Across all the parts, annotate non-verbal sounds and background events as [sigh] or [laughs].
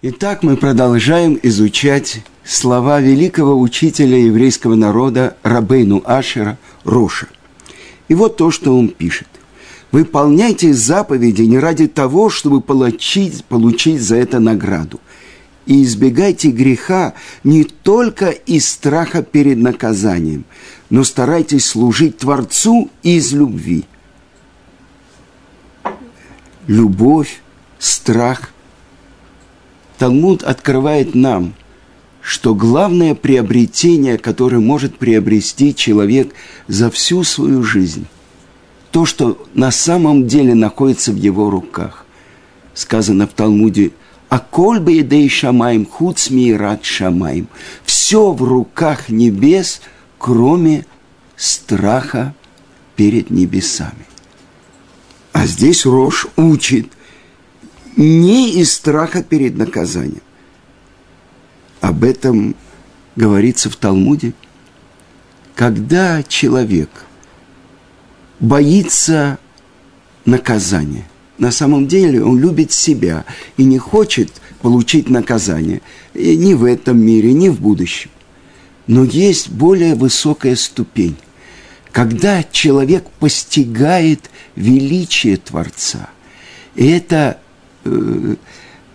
Итак, мы продолжаем изучать слова великого учителя еврейского народа Рабейну Ашера Роша. И вот то, что он пишет. Выполняйте заповеди не ради того, чтобы получить, получить за это награду. И избегайте греха не только из страха перед наказанием, но старайтесь служить Творцу из любви. Любовь, страх – Талмуд открывает нам, что главное приобретение, которое может приобрести человек за всю свою жизнь, то, что на самом деле находится в его руках. Сказано в Талмуде, «А коль едей шамаем, худ рад шамаем». Все в руках небес, кроме страха перед небесами. А здесь Рош учит, не из страха перед наказанием. Об этом говорится в Талмуде. Когда человек боится наказания, на самом деле он любит себя и не хочет получить наказание и ни в этом мире, ни в будущем. Но есть более высокая ступень, когда человек постигает величие Творца. И это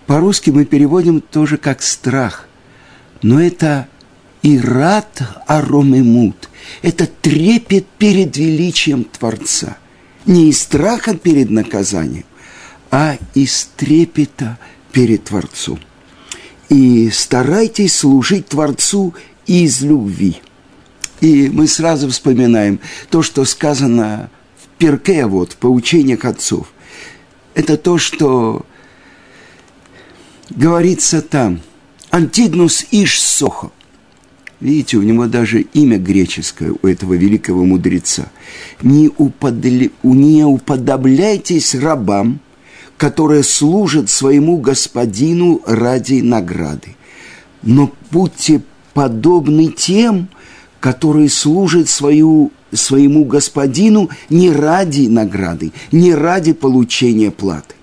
по-русски мы переводим тоже как страх. Но это ират аромемут. Это трепет перед величием Творца. Не из страха перед наказанием, а из трепета перед Творцом. И старайтесь служить Творцу из любви. И мы сразу вспоминаем то, что сказано в Перке, вот, в поучениях отцов. Это то, что говорится там, Антигнус Иш Сохо. Видите, у него даже имя греческое, у этого великого мудреца. Не, уподли, не уподобляйтесь рабам, которые служат своему господину ради награды. Но будьте подобны тем, которые служат свою, своему господину не ради награды, не ради получения платы.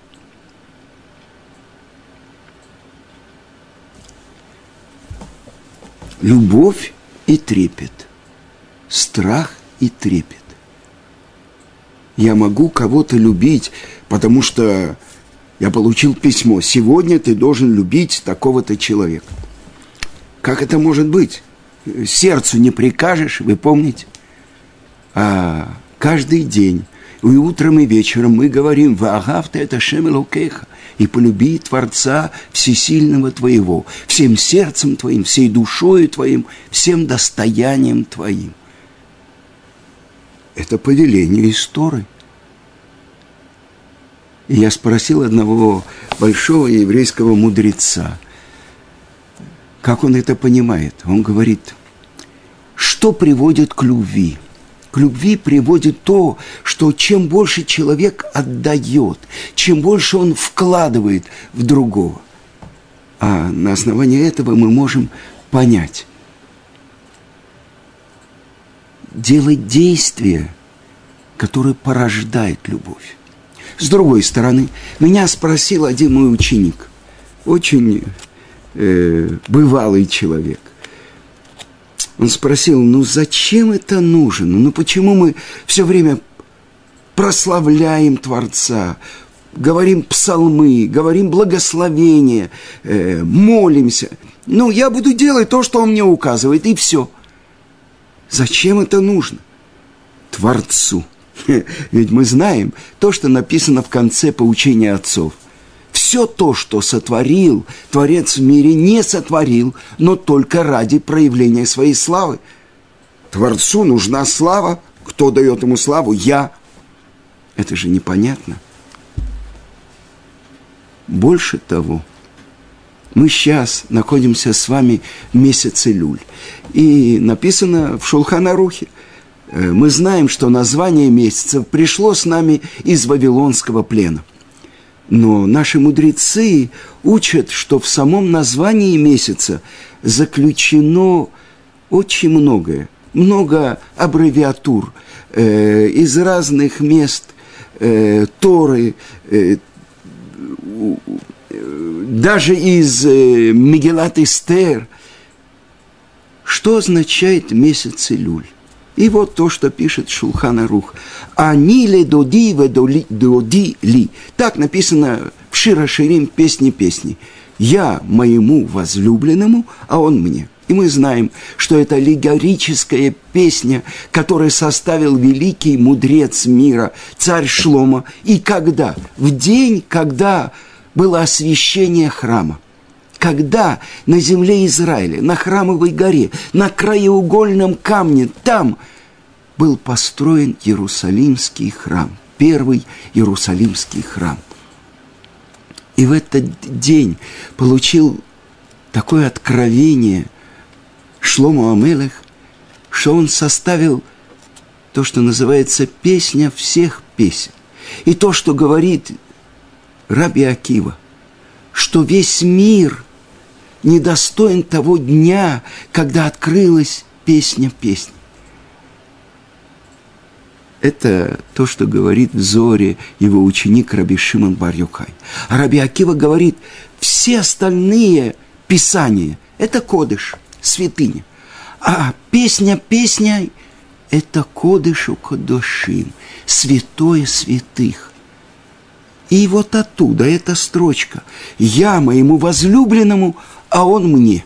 Любовь и трепет, страх и трепет. Я могу кого-то любить, потому что я получил письмо. Сегодня ты должен любить такого-то человека. Как это может быть? Сердцу не прикажешь, вы помните? А каждый день, и утром, и вечером мы говорим «Ваагавта это шемелокеха» и полюби Творца Всесильного Твоего, всем сердцем Твоим, всей душою Твоим, всем достоянием Твоим. Это повеление истории. И я спросил одного большого еврейского мудреца, как он это понимает. Он говорит, что приводит к любви – к любви приводит то, что чем больше человек отдает, чем больше он вкладывает в другого. А на основании этого мы можем понять. Делать действия, которые порождают любовь. С другой стороны, меня спросил один мой ученик, очень э, бывалый человек. Он спросил, ну зачем это нужно? Ну почему мы все время прославляем Творца, говорим псалмы, говорим благословения, э, молимся? Ну, я буду делать то, что он мне указывает, и все. Зачем это нужно? Творцу. [laughs] Ведь мы знаем то, что написано в конце поучения отцов все то, что сотворил Творец в мире, не сотворил, но только ради проявления своей славы. Творцу нужна слава. Кто дает ему славу? Я. Это же непонятно. Больше того, мы сейчас находимся с вами в месяце Люль. И написано в Шулханарухе, э, мы знаем, что название месяца пришло с нами из Вавилонского плена. Но наши мудрецы учат, что в самом названии месяца заключено очень многое, много аббревиатур э, из разных мест э, Торы, э, даже из э, Мегелат Эстер, что означает месяц Илюль. И вот то, что пишет Шулхана Рух. «Они ле доди ве доди ли». Так написано в Шира Ширим «Песни песни». «Я моему возлюбленному, а он мне». И мы знаем, что это аллегорическая песня, которую составил великий мудрец мира, царь Шлома. И когда? В день, когда было освящение храма. Когда на земле Израиля, на храмовой горе, на краеугольном камне, там был построен Иерусалимский храм, первый Иерусалимский храм. И в этот день получил такое откровение Шлому Амелех, что он составил то, что называется песня всех песен. И то, что говорит Раби Акива, что весь мир недостоин того дня, когда открылась песня песни. Это то, что говорит в Зоре его ученик Раби Шимон бар -Юхай. А Раби Акива говорит, все остальные писания – это кодыш, святыня. А песня песня – это кодыш у кодошим, святое святых. И вот оттуда эта строчка. «Я моему возлюбленному, а он мне».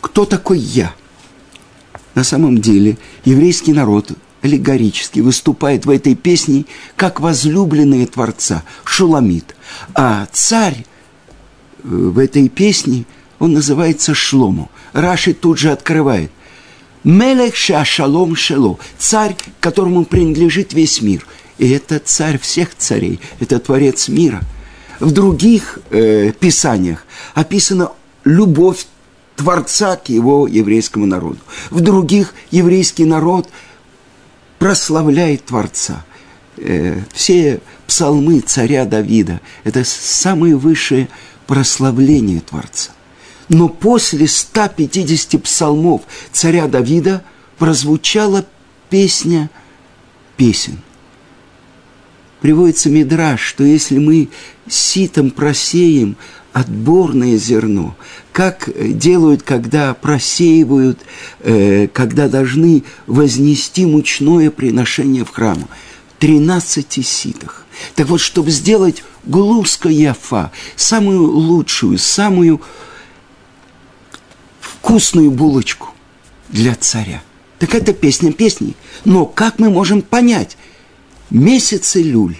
Кто такой я? На самом деле еврейский народ аллегорически выступает в этой песне как возлюбленные Творца, Шуламит. А царь в этой песне, он называется Шлому. Раши тут же открывает. Мелех Шалом Шело, царь, которому принадлежит весь мир – и это царь всех царей, это творец мира. В других э, писаниях описана любовь Творца к его еврейскому народу. В других еврейский народ прославляет Творца. Э, все псалмы царя Давида – это самые высшие прославления Творца. Но после 150 псалмов царя Давида прозвучала песня песен – приводится мидраж, что если мы ситом просеем отборное зерно, как делают, когда просеивают, э, когда должны вознести мучное приношение в храм. 13 ситах. Так вот, чтобы сделать глузка яфа, самую лучшую, самую вкусную булочку для царя. Так это песня песней. Но как мы можем понять, месяц Илюль,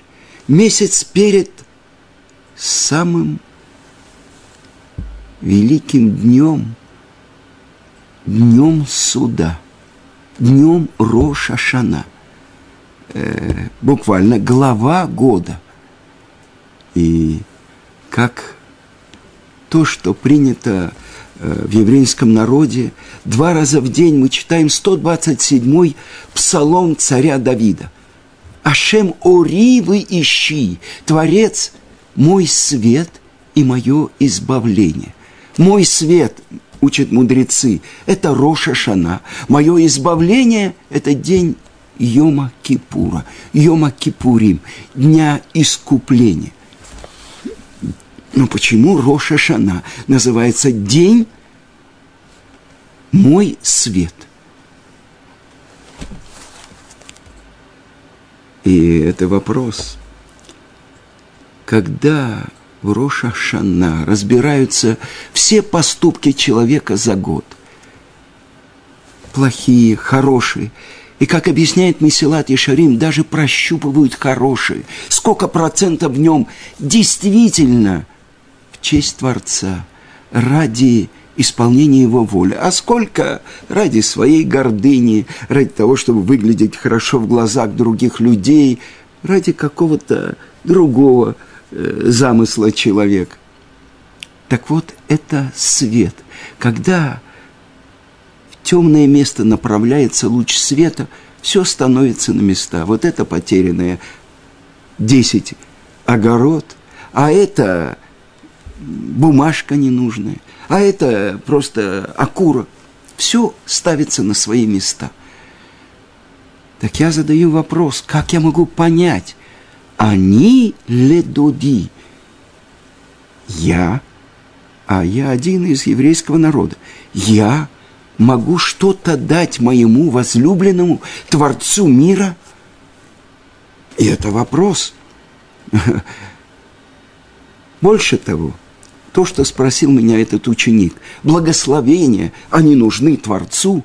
месяц перед самым великим днем, днем суда, днем Роша Шана, э, буквально глава года. И как то, что принято э, в еврейском народе, два раза в день мы читаем 127-й псалом царя Давида – Ашем ори вы ищи, Творец, мой свет и мое избавление. Мой свет, учат мудрецы, это Роша Шана. Мое избавление – это день Йома Кипура, Йома Кипурим, дня искупления. Но почему Роша Шана называется день мой свет – И это вопрос, когда в Роша Шана разбираются все поступки человека за год, плохие, хорошие, и, как объясняет Месилат и Шарим, даже прощупывают хорошие. Сколько процентов в нем действительно в честь Творца, ради исполнения его воли, а сколько ради своей гордыни, ради того, чтобы выглядеть хорошо в глазах других людей, ради какого-то другого э, замысла человека. Так вот, это свет. Когда темное место направляется луч света, все становится на места. Вот это потерянное 10 огород, а это бумажка ненужная – а это просто акура. Все ставится на свои места. Так я задаю вопрос, как я могу понять, Они ледоди. Я, а я один из еврейского народа, я могу что-то дать моему возлюбленному Творцу мира? И это вопрос. [laughs] Больше того, то, что спросил меня этот ученик, благословения, они нужны Творцу.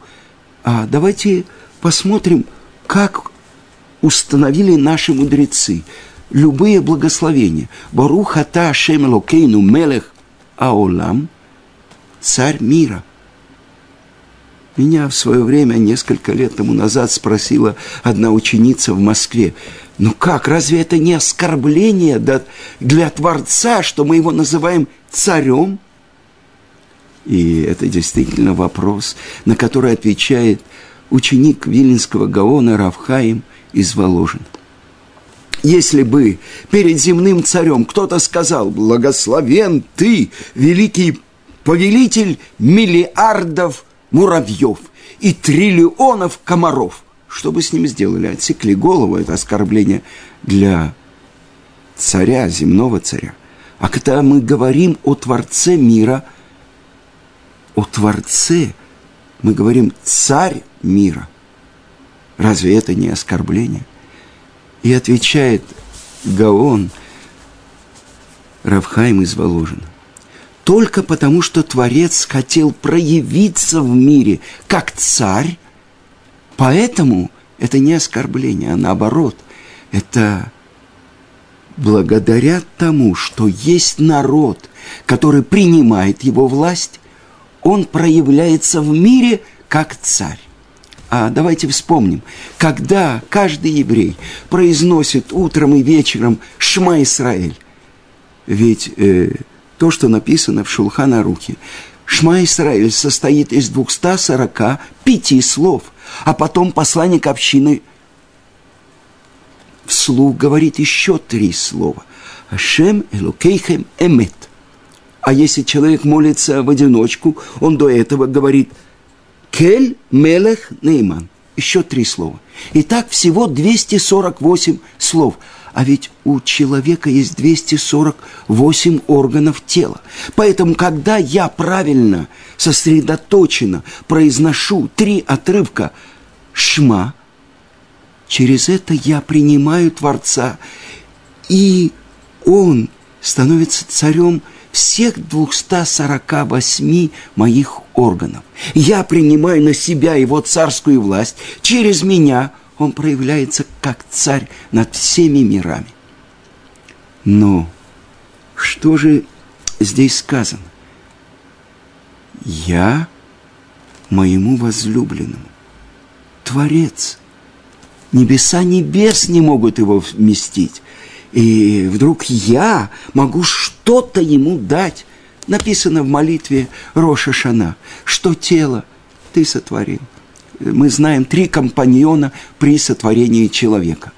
А давайте посмотрим, как установили наши мудрецы любые благословения. Баруха та Ашем Локейну Мелех Аолам, царь мира. Меня в свое время, несколько лет тому назад, спросила одна ученица в Москве, ну как, разве это не оскорбление для Творца, что мы его называем царем? И это действительно вопрос, на который отвечает ученик Виленского Гаона Равхаим из Воложин. Если бы перед земным царем кто-то сказал «Благословен ты, великий повелитель миллиардов муравьев и триллионов комаров», что бы с ним сделали? Отсекли голову, это оскорбление для царя, земного царя. А когда мы говорим о Творце мира, о Творце, мы говорим «царь мира», разве это не оскорбление? И отвечает Гаон, Равхайм из Воложина. Только потому, что Творец хотел проявиться в мире как царь, Поэтому это не оскорбление, а наоборот, это благодаря тому, что есть народ, который принимает его власть, он проявляется в мире как царь. А давайте вспомним, когда каждый еврей произносит утром и вечером «Шма Исраэль», ведь э, то, что написано в Шулхана Рухе, «Шма Исраэль» состоит из 245 слов – а потом посланник общины вслух говорит еще три слова. Ашем Элокейхем Эмет. А если человек молится в одиночку, он до этого говорит Кель Мелех Нейман. Еще три слова. Итак, всего 248 слов. А ведь у человека есть 248 органов тела. Поэтому, когда я правильно, сосредоточенно произношу три отрывка «шма», через это я принимаю Творца, и Он становится царем всех 248 моих органов. Я принимаю на себя Его царскую власть, через меня – он проявляется как царь над всеми мирами. Но что же здесь сказано? Я моему возлюбленному, Творец. Небеса небес не могут его вместить. И вдруг я могу что-то ему дать. Написано в молитве Роша Шана, что тело ты сотворил – мы знаем три компаньона при сотворении человека.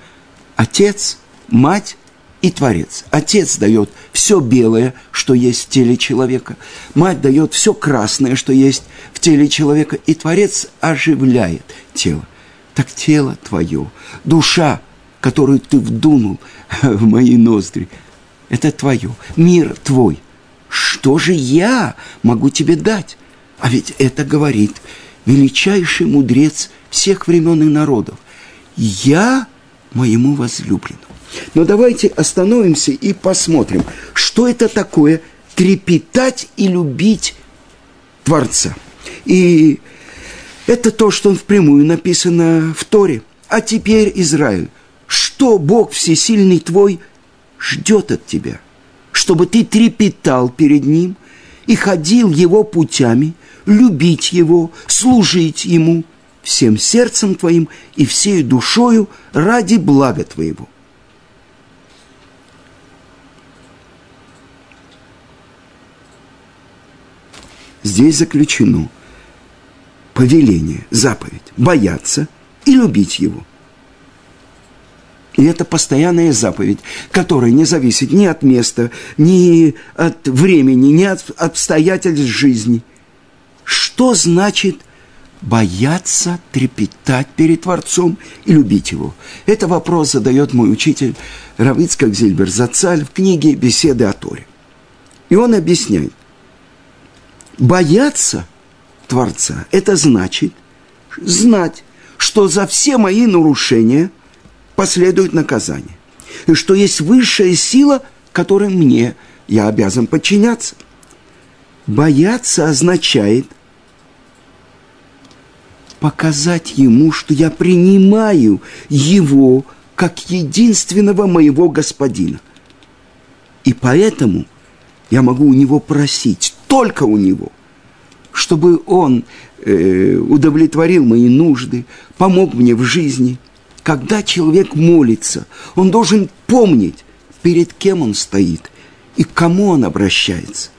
Отец, мать и Творец. Отец дает все белое, что есть в теле человека. Мать дает все красное, что есть в теле человека. И Творец оживляет тело. Так тело твое, душа, которую ты вдунул [laughs] в мои ноздри, это твое. Мир твой. Что же я могу тебе дать? А ведь это говорит величайший мудрец всех времен и народов. Я моему возлюбленному. Но давайте остановимся и посмотрим, что это такое трепетать и любить Творца. И это то, что впрямую написано в Торе. А теперь, Израиль, что Бог Всесильный твой ждет от тебя? Чтобы ты трепетал перед Ним и ходил Его путями – любить Его, служить Ему всем сердцем твоим и всей душою ради блага твоего. Здесь заключено повеление, заповедь, бояться и любить Его. И это постоянная заповедь, которая не зависит ни от места, ни от времени, ни от обстоятельств жизни – что значит бояться трепетать перед Творцом и любить Его? Это вопрос задает мой учитель Равицкак Зильбер Зацаль в книге «Беседы о Торе». И он объясняет, бояться Творца – это значит знать, что за все мои нарушения последует наказание, и что есть высшая сила, которой мне я обязан подчиняться. Бояться означает – показать ему, что я принимаю его как единственного моего господина. И поэтому я могу у него просить, только у него, чтобы он э, удовлетворил мои нужды, помог мне в жизни. Когда человек молится, он должен помнить, перед кем он стоит и к кому он обращается.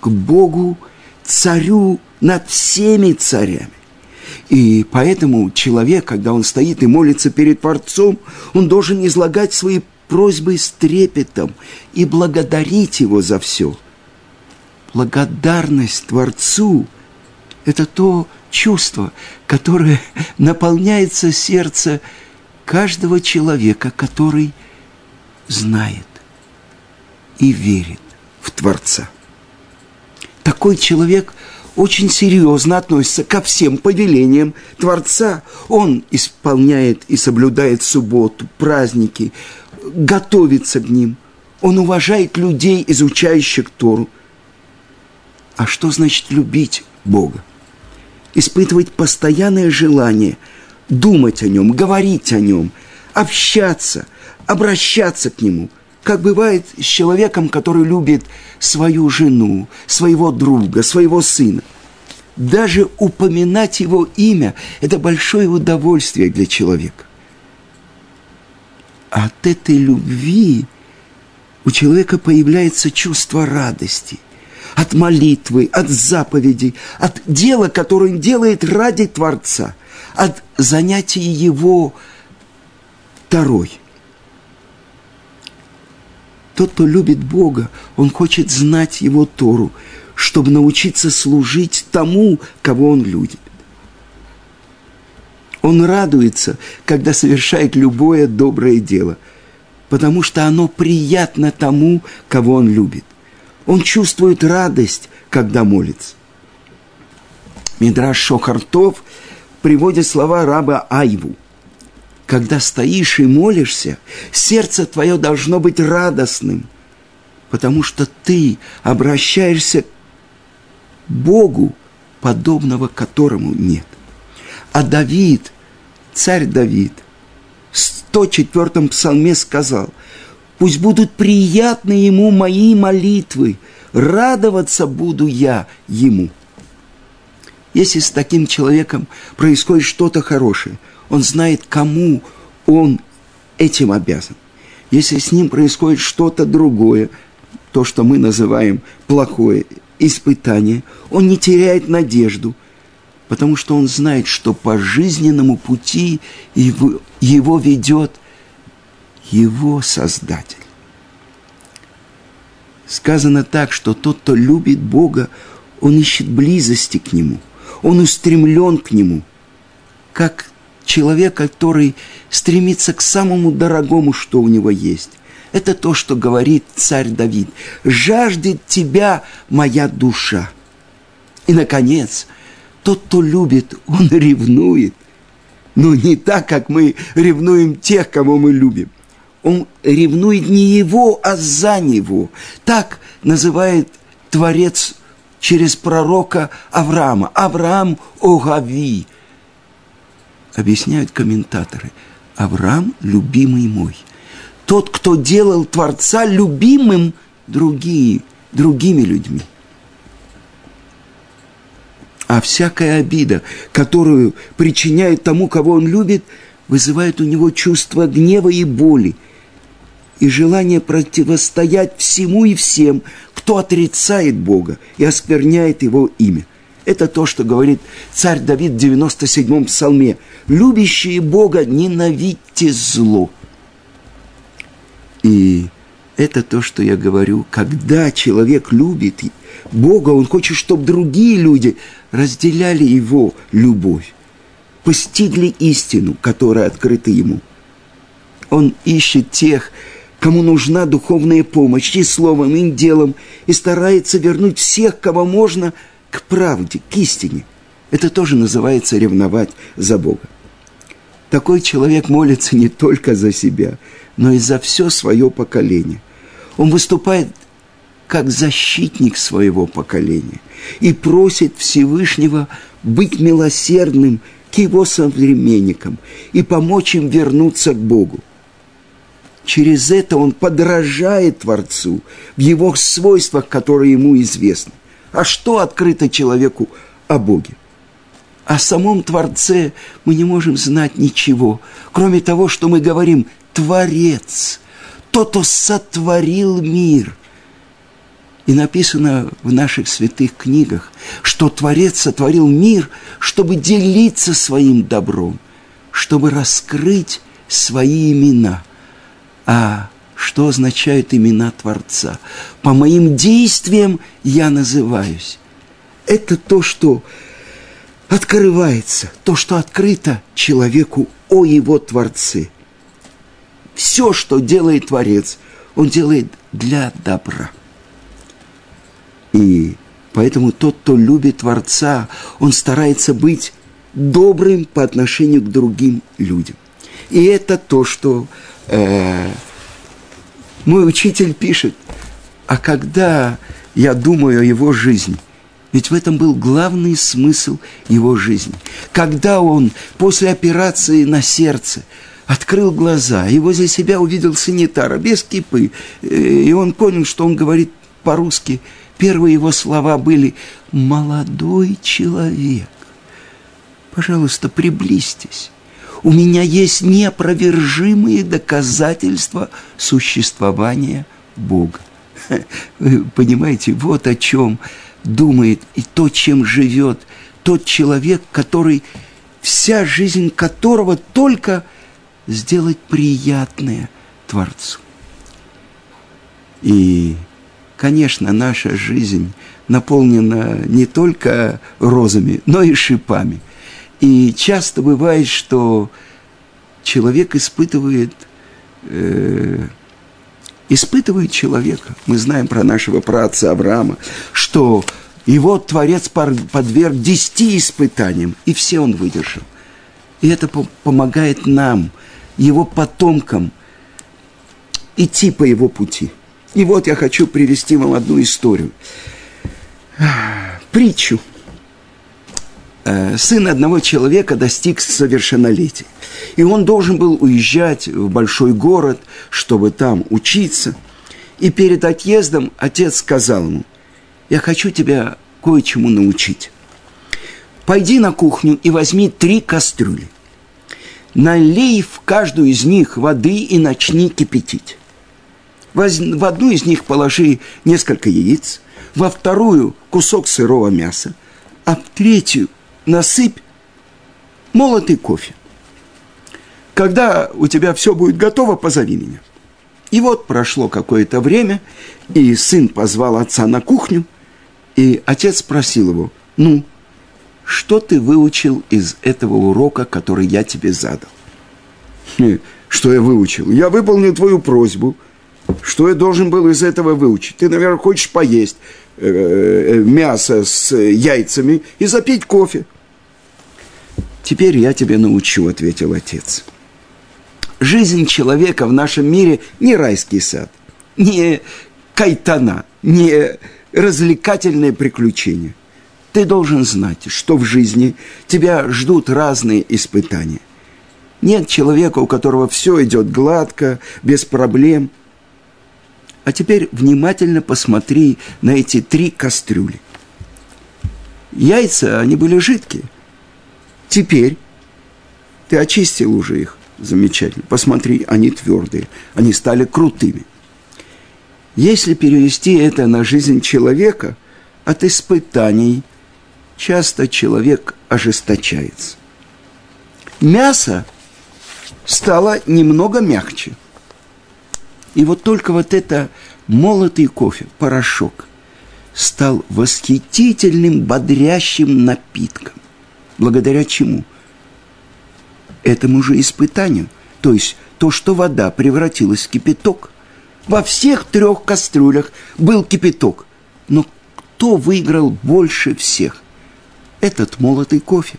К Богу, царю над всеми царями. И поэтому человек, когда он стоит и молится перед Творцом, он должен излагать свои просьбы с трепетом и благодарить его за все. Благодарность Творцу – это то чувство, которое наполняется сердце каждого человека, который знает и верит в Творца. Такой человек – очень серьезно относится ко всем повелениям Творца. Он исполняет и соблюдает субботу, праздники, готовится к ним. Он уважает людей, изучающих Тору. А что значит любить Бога? Испытывать постоянное желание думать о Нем, говорить о Нем, общаться, обращаться к Нему – как бывает с человеком, который любит свою жену, своего друга, своего сына. Даже упоминать его имя – это большое удовольствие для человека. От этой любви у человека появляется чувство радости – от молитвы, от заповедей, от дела, которое он делает ради Творца, от занятия его второй. Тот, кто любит Бога, он хочет знать Его Тору, чтобы научиться служить тому, кого он любит. Он радуется, когда совершает любое доброе дело, потому что оно приятно тому, кого он любит. Он чувствует радость, когда молится. Мидраш Шохартов приводит слова раба Айву – когда стоишь и молишься, сердце твое должно быть радостным, потому что ты обращаешься к Богу, подобного которому нет. А Давид, царь Давид, в 104-м псалме сказал, «Пусть будут приятны ему мои молитвы, радоваться буду я ему». Если с таким человеком происходит что-то хорошее – он знает, кому он этим обязан. Если с ним происходит что-то другое, то, что мы называем плохое испытание, он не теряет надежду, потому что он знает, что по жизненному пути его, его ведет его Создатель. Сказано так, что тот, кто любит Бога, он ищет близости к Нему, он устремлен к Нему, как человек, который стремится к самому дорогому, что у него есть. Это то, что говорит царь Давид. «Жаждет тебя моя душа». И, наконец, тот, кто любит, он ревнует. Но не так, как мы ревнуем тех, кого мы любим. Он ревнует не его, а за него. Так называет Творец через пророка Авраама. Авраам Огави – объясняют комментаторы, Авраам – любимый мой. Тот, кто делал Творца любимым другие, другими людьми. А всякая обида, которую причиняет тому, кого он любит, вызывает у него чувство гнева и боли и желание противостоять всему и всем, кто отрицает Бога и оскверняет Его имя. Это то, что говорит царь Давид в 97-м псалме. «Любящие Бога, ненавидьте зло». И Это то, что я говорю. Когда человек любит Бога, он хочет, чтобы другие люди разделяли его любовь, постигли истину, которая открыта ему. Он ищет тех, кому нужна духовная помощь и словом, и делом, и старается вернуть всех, кого можно, к правде, к истине. Это тоже называется ревновать за Бога. Такой человек молится не только за себя, но и за все свое поколение. Он выступает как защитник своего поколения и просит Всевышнего быть милосердным к его современникам и помочь им вернуться к Богу. Через это он подражает Творцу в его свойствах, которые ему известны. А что открыто человеку о Боге? О самом Творце мы не можем знать ничего, кроме того, что мы говорим «Творец», тот, кто сотворил мир. И написано в наших святых книгах, что Творец сотворил мир, чтобы делиться своим добром, чтобы раскрыть свои имена. А что означают имена Творца? По моим действиям я называюсь. Это то, что открывается, то, что открыто человеку о его Творце. Все, что делает Творец, он делает для добра. И поэтому тот, кто любит Творца, он старается быть добрым по отношению к другим людям. И это то, что э, мой учитель пишет. А когда я думаю о его жизни – ведь в этом был главный смысл его жизни. Когда он после операции на сердце открыл глаза, и возле себя увидел санитара без кипы, э, и он понял, что он говорит по-русски. Первые его слова были «молодой человек». Пожалуйста, приблизьтесь. У меня есть неопровержимые доказательства существования Бога. Вы понимаете, вот о чем думает и то, чем живет тот человек, который, вся жизнь которого только сделать приятное Творцу. И, конечно, наша жизнь наполнена не только розами, но и шипами. И часто бывает, что человек испытывает э, испытывает человека. Мы знаем про нашего праотца Авраама, что его Творец подверг десяти испытаниям, и все он выдержал. И это помогает нам, его потомкам, идти по его пути. И вот я хочу привести вам одну историю. Притчу. Э, сын одного человека достиг совершеннолетия. И он должен был уезжать в большой город, чтобы там учиться. И перед отъездом отец сказал ему, я хочу тебя кое-чему научить. Пойди на кухню и возьми три кастрюли. Налей в каждую из них воды и начни кипятить. В одну из них положи несколько яиц, во вторую кусок сырого мяса, а в третью насыпь молотый кофе. Когда у тебя все будет готово, позови меня. И вот прошло какое-то время, и сын позвал отца на кухню, и отец спросил его, ну, что ты выучил из этого урока, который я тебе задал? «Хм, что я выучил? Я выполнил твою просьбу. Что я должен был из этого выучить? Ты, наверное, хочешь поесть э, э, мясо с яйцами и запить кофе. Теперь я тебе научу, ответил отец. Жизнь человека в нашем мире не райский сад, не кайтана, не развлекательное приключение. Ты должен знать, что в жизни тебя ждут разные испытания. Нет человека, у которого все идет гладко, без проблем. А теперь внимательно посмотри на эти три кастрюли. Яйца, они были жидкие. Теперь ты очистил уже их. Замечательно. Посмотри, они твердые. Они стали крутыми. Если перевести это на жизнь человека, от испытаний часто человек ожесточается. Мясо стало немного мягче. И вот только вот это молотый кофе, порошок, стал восхитительным, бодрящим напитком. Благодаря чему? Этому же испытанию. То есть то, что вода превратилась в кипяток. Во всех трех кастрюлях был кипяток. Но кто выиграл больше всех? Этот молотый кофе.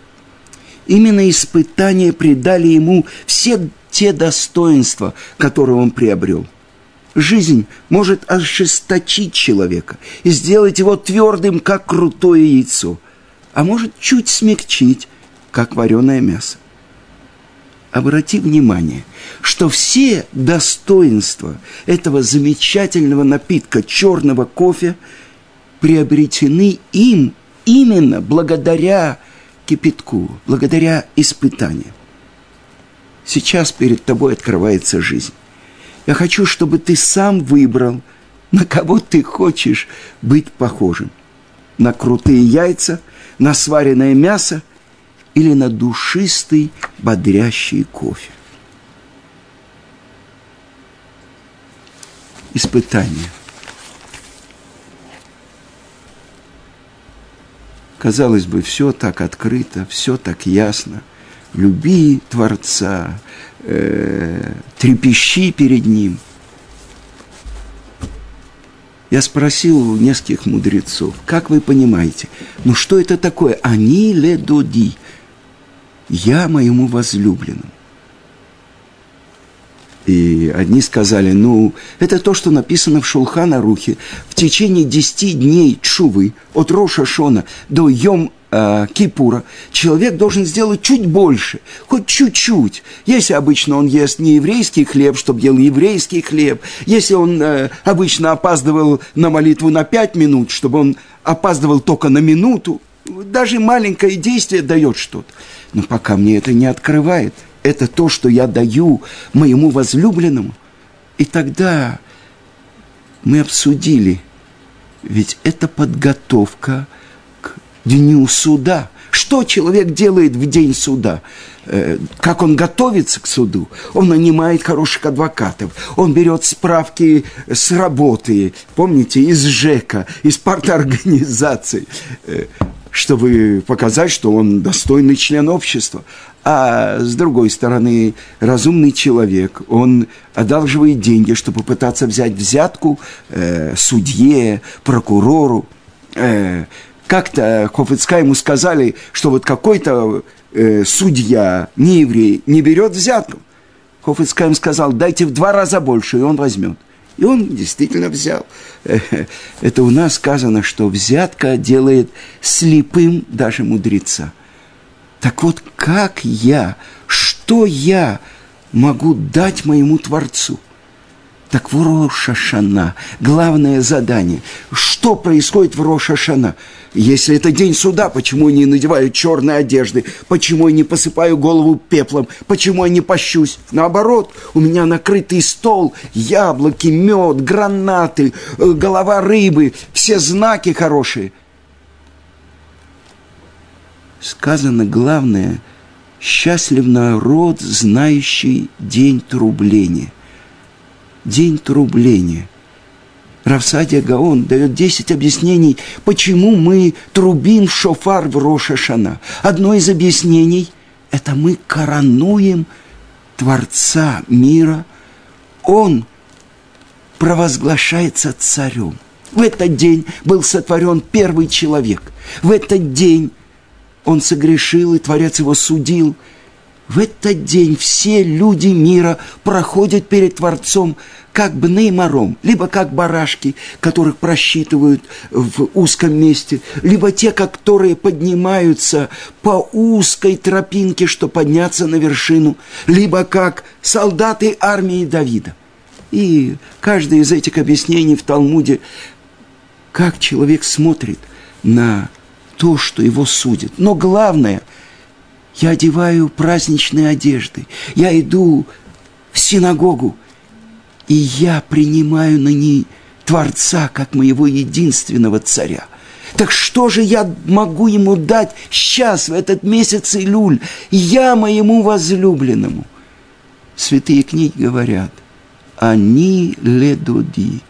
Именно испытания придали ему все те достоинства, которые он приобрел – Жизнь может ожесточить человека и сделать его твердым, как крутое яйцо, а может чуть смягчить, как вареное мясо. Обрати внимание, что все достоинства этого замечательного напитка черного кофе приобретены им именно благодаря кипятку, благодаря испытаниям. Сейчас перед тобой открывается жизнь. Я хочу, чтобы ты сам выбрал, на кого ты хочешь быть похожим. На крутые яйца, на сваренное мясо или на душистый, бодрящий кофе. Испытание. Казалось бы, все так открыто, все так ясно. Люби Творца, э, трепещи перед ним. Я спросил у нескольких мудрецов, как вы понимаете, ну что это такое? Они ле доди. Я моему возлюбленному. И одни сказали, ну, это то, что написано в Шулхана Рухе. В течение десяти дней чувы от Роша Шона до Йом э, Кипура человек должен сделать чуть больше, хоть чуть-чуть. Если обычно он ест не еврейский хлеб, чтобы ел еврейский хлеб, если он э, обычно опаздывал на молитву на пять минут, чтобы он опаздывал только на минуту, даже маленькое действие дает что-то. Но пока мне это не открывает – это то, что я даю моему возлюбленному. И тогда мы обсудили, ведь это подготовка к дню суда. Что человек делает в день суда? Э, как он готовится к суду? Он нанимает хороших адвокатов, он берет справки с работы, помните, из ЖЭКа, из парторганизации, э, чтобы показать, что он достойный член общества. А с другой стороны, разумный человек, он одалживает деньги, чтобы пытаться взять взятку э, судье, прокурору. Э, как-то Хофицка ему сказали, что вот какой-то э, судья, не еврей, не берет взятку. Хофицка ему сказал, дайте в два раза больше, и он возьмет. И он действительно взял. Это у нас сказано, что взятка делает слепым даже мудреца – так вот, как я, что я могу дать моему Творцу? Так в Рошашана главное задание. Что происходит в Рошашана? Если это день суда, почему я не надеваю черные одежды? Почему я не посыпаю голову пеплом? Почему я не пощусь? Наоборот, у меня накрытый стол, яблоки, мед, гранаты, э, голова рыбы, все знаки хорошие – сказано главное – счастлив народ, знающий день трубления. День трубления. Равсадия Гаон дает 10 объяснений, почему мы трубим шофар в Рошашана. Одно из объяснений – это мы коронуем Творца мира. Он провозглашается царем. В этот день был сотворен первый человек. В этот день он согрешил, и Творец его судил. В этот день все люди мира проходят перед Творцом как бы неймаром, либо как барашки, которых просчитывают в узком месте, либо те, которые поднимаются по узкой тропинке, чтобы подняться на вершину, либо как солдаты армии Давида. И каждое из этих объяснений в Талмуде, как человек смотрит на то, что его судят. Но главное, я одеваю праздничные одежды, я иду в синагогу, и я принимаю на ней Творца как моего единственного царя. Так что же я могу ему дать сейчас, в этот месяц Илюль, я моему возлюбленному? Святые книги говорят, они ледоди.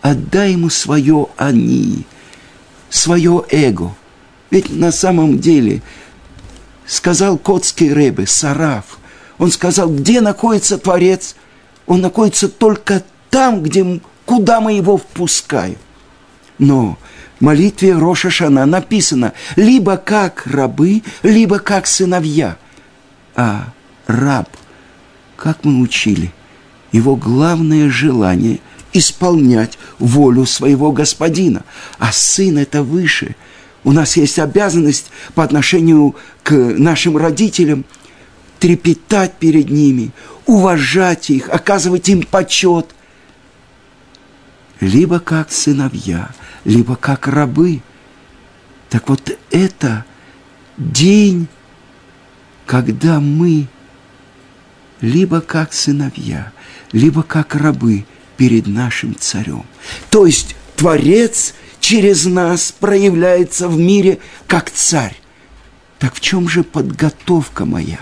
Отдай ему свое они, свое эго. Ведь на самом деле, сказал Котский Рэбе, Сараф, он сказал, где находится Творец? Он находится только там, где, куда мы его впускаем. Но в молитве Роша Шана написано либо как рабы, либо как сыновья. А раб, как мы учили, его главное желание – исполнять волю своего господина. А сын – это выше. У нас есть обязанность по отношению к нашим родителям трепетать перед ними, уважать их, оказывать им почет. Либо как сыновья, либо как рабы. Так вот это день, когда мы либо как сыновья, либо как рабы перед нашим царем. То есть Творец через нас проявляется в мире как царь. Так в чем же подготовка моя?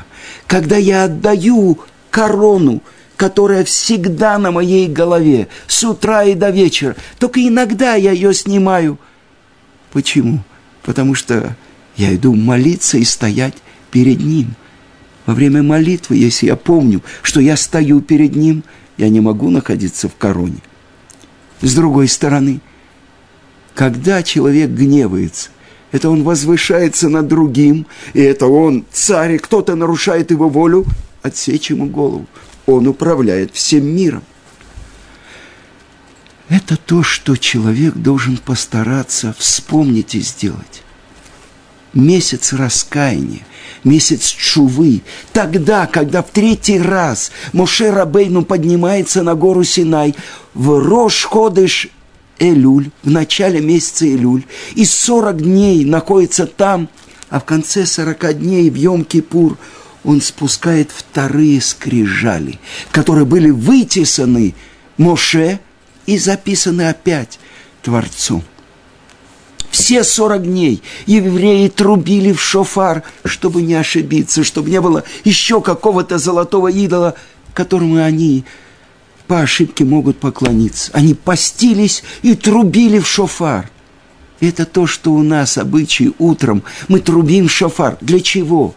Когда я отдаю корону, которая всегда на моей голове, с утра и до вечера, только иногда я ее снимаю. Почему? Потому что я иду молиться и стоять перед Ним – во время молитвы, если я помню, что я стою перед Ним, я не могу находиться в короне. С другой стороны, когда человек гневается, это он возвышается над другим, и это он царь, и кто-то нарушает его волю, отсечь ему голову. Он управляет всем миром. Это то, что человек должен постараться вспомнить и сделать. Месяц раскаяния – месяц чувы, тогда, когда в третий раз Моше Рабейну поднимается на гору Синай, в Рош Ходыш Элюль, в начале месяца Элюль, и 40 дней находится там, а в конце 40 дней в Йом-Кипур он спускает вторые скрижали, которые были вытесаны Моше и записаны опять Творцом. Все сорок дней евреи трубили в шофар, чтобы не ошибиться, чтобы не было еще какого-то золотого идола, которому они по ошибке могут поклониться. Они постились и трубили в шофар. Это то, что у нас обычай утром. Мы трубим шофар. Для чего?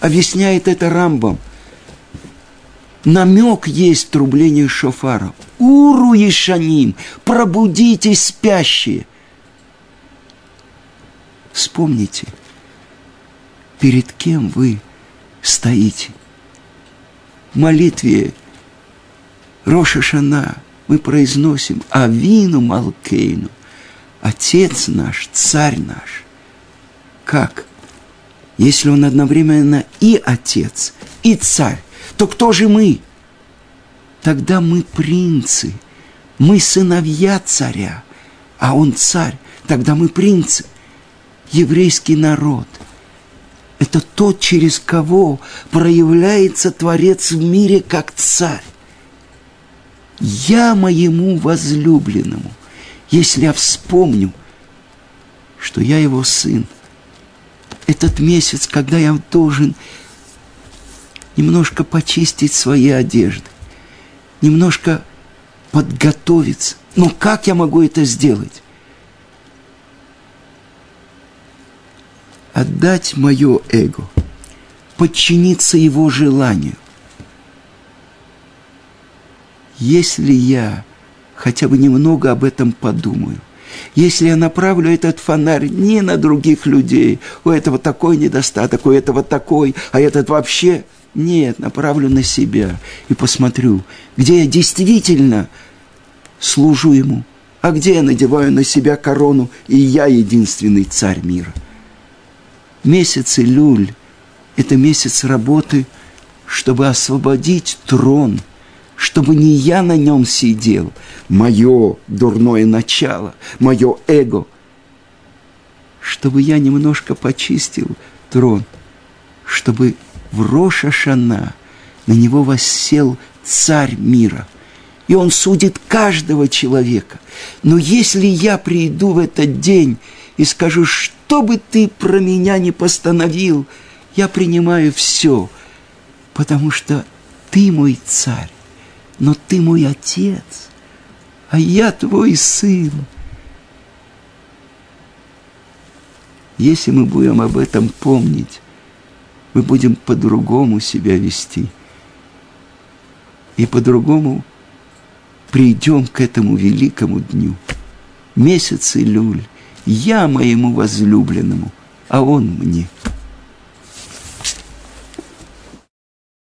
Объясняет это Рамбом. Намек есть трубление шофара. Уру Ешаним, пробудитесь спящие. Вспомните, перед кем вы стоите. В молитве Роша Шана мы произносим Авину Малкейну, Отец наш, Царь наш. Как? Если он одновременно и Отец, и Царь, то кто же мы? Тогда мы принцы, мы сыновья царя, а он царь, тогда мы принцы еврейский народ. Это тот, через кого проявляется Творец в мире как царь. Я моему возлюбленному, если я вспомню, что я его сын, этот месяц, когда я должен немножко почистить свои одежды, немножко подготовиться. Но как я могу это сделать? отдать мое эго, подчиниться его желанию. Если я хотя бы немного об этом подумаю, если я направлю этот фонарь не на других людей, у этого такой недостаток, у этого такой, а этот вообще... Нет, направлю на себя и посмотрю, где я действительно служу ему, а где я надеваю на себя корону, и я единственный царь мира – Месяц Илюль – это месяц работы, чтобы освободить трон, чтобы не я на нем сидел, мое дурное начало, мое эго, чтобы я немножко почистил трон, чтобы в Роша Шана на него воссел царь мира, и он судит каждого человека. Но если я приду в этот день и скажу, что бы ты про меня не постановил, я принимаю все, потому что ты мой царь. Но ты мой отец, а я твой сын. Если мы будем об этом помнить, мы будем по-другому себя вести. И по-другому придем к этому великому дню. Месяц Илюль, я моему возлюбленному, а он мне –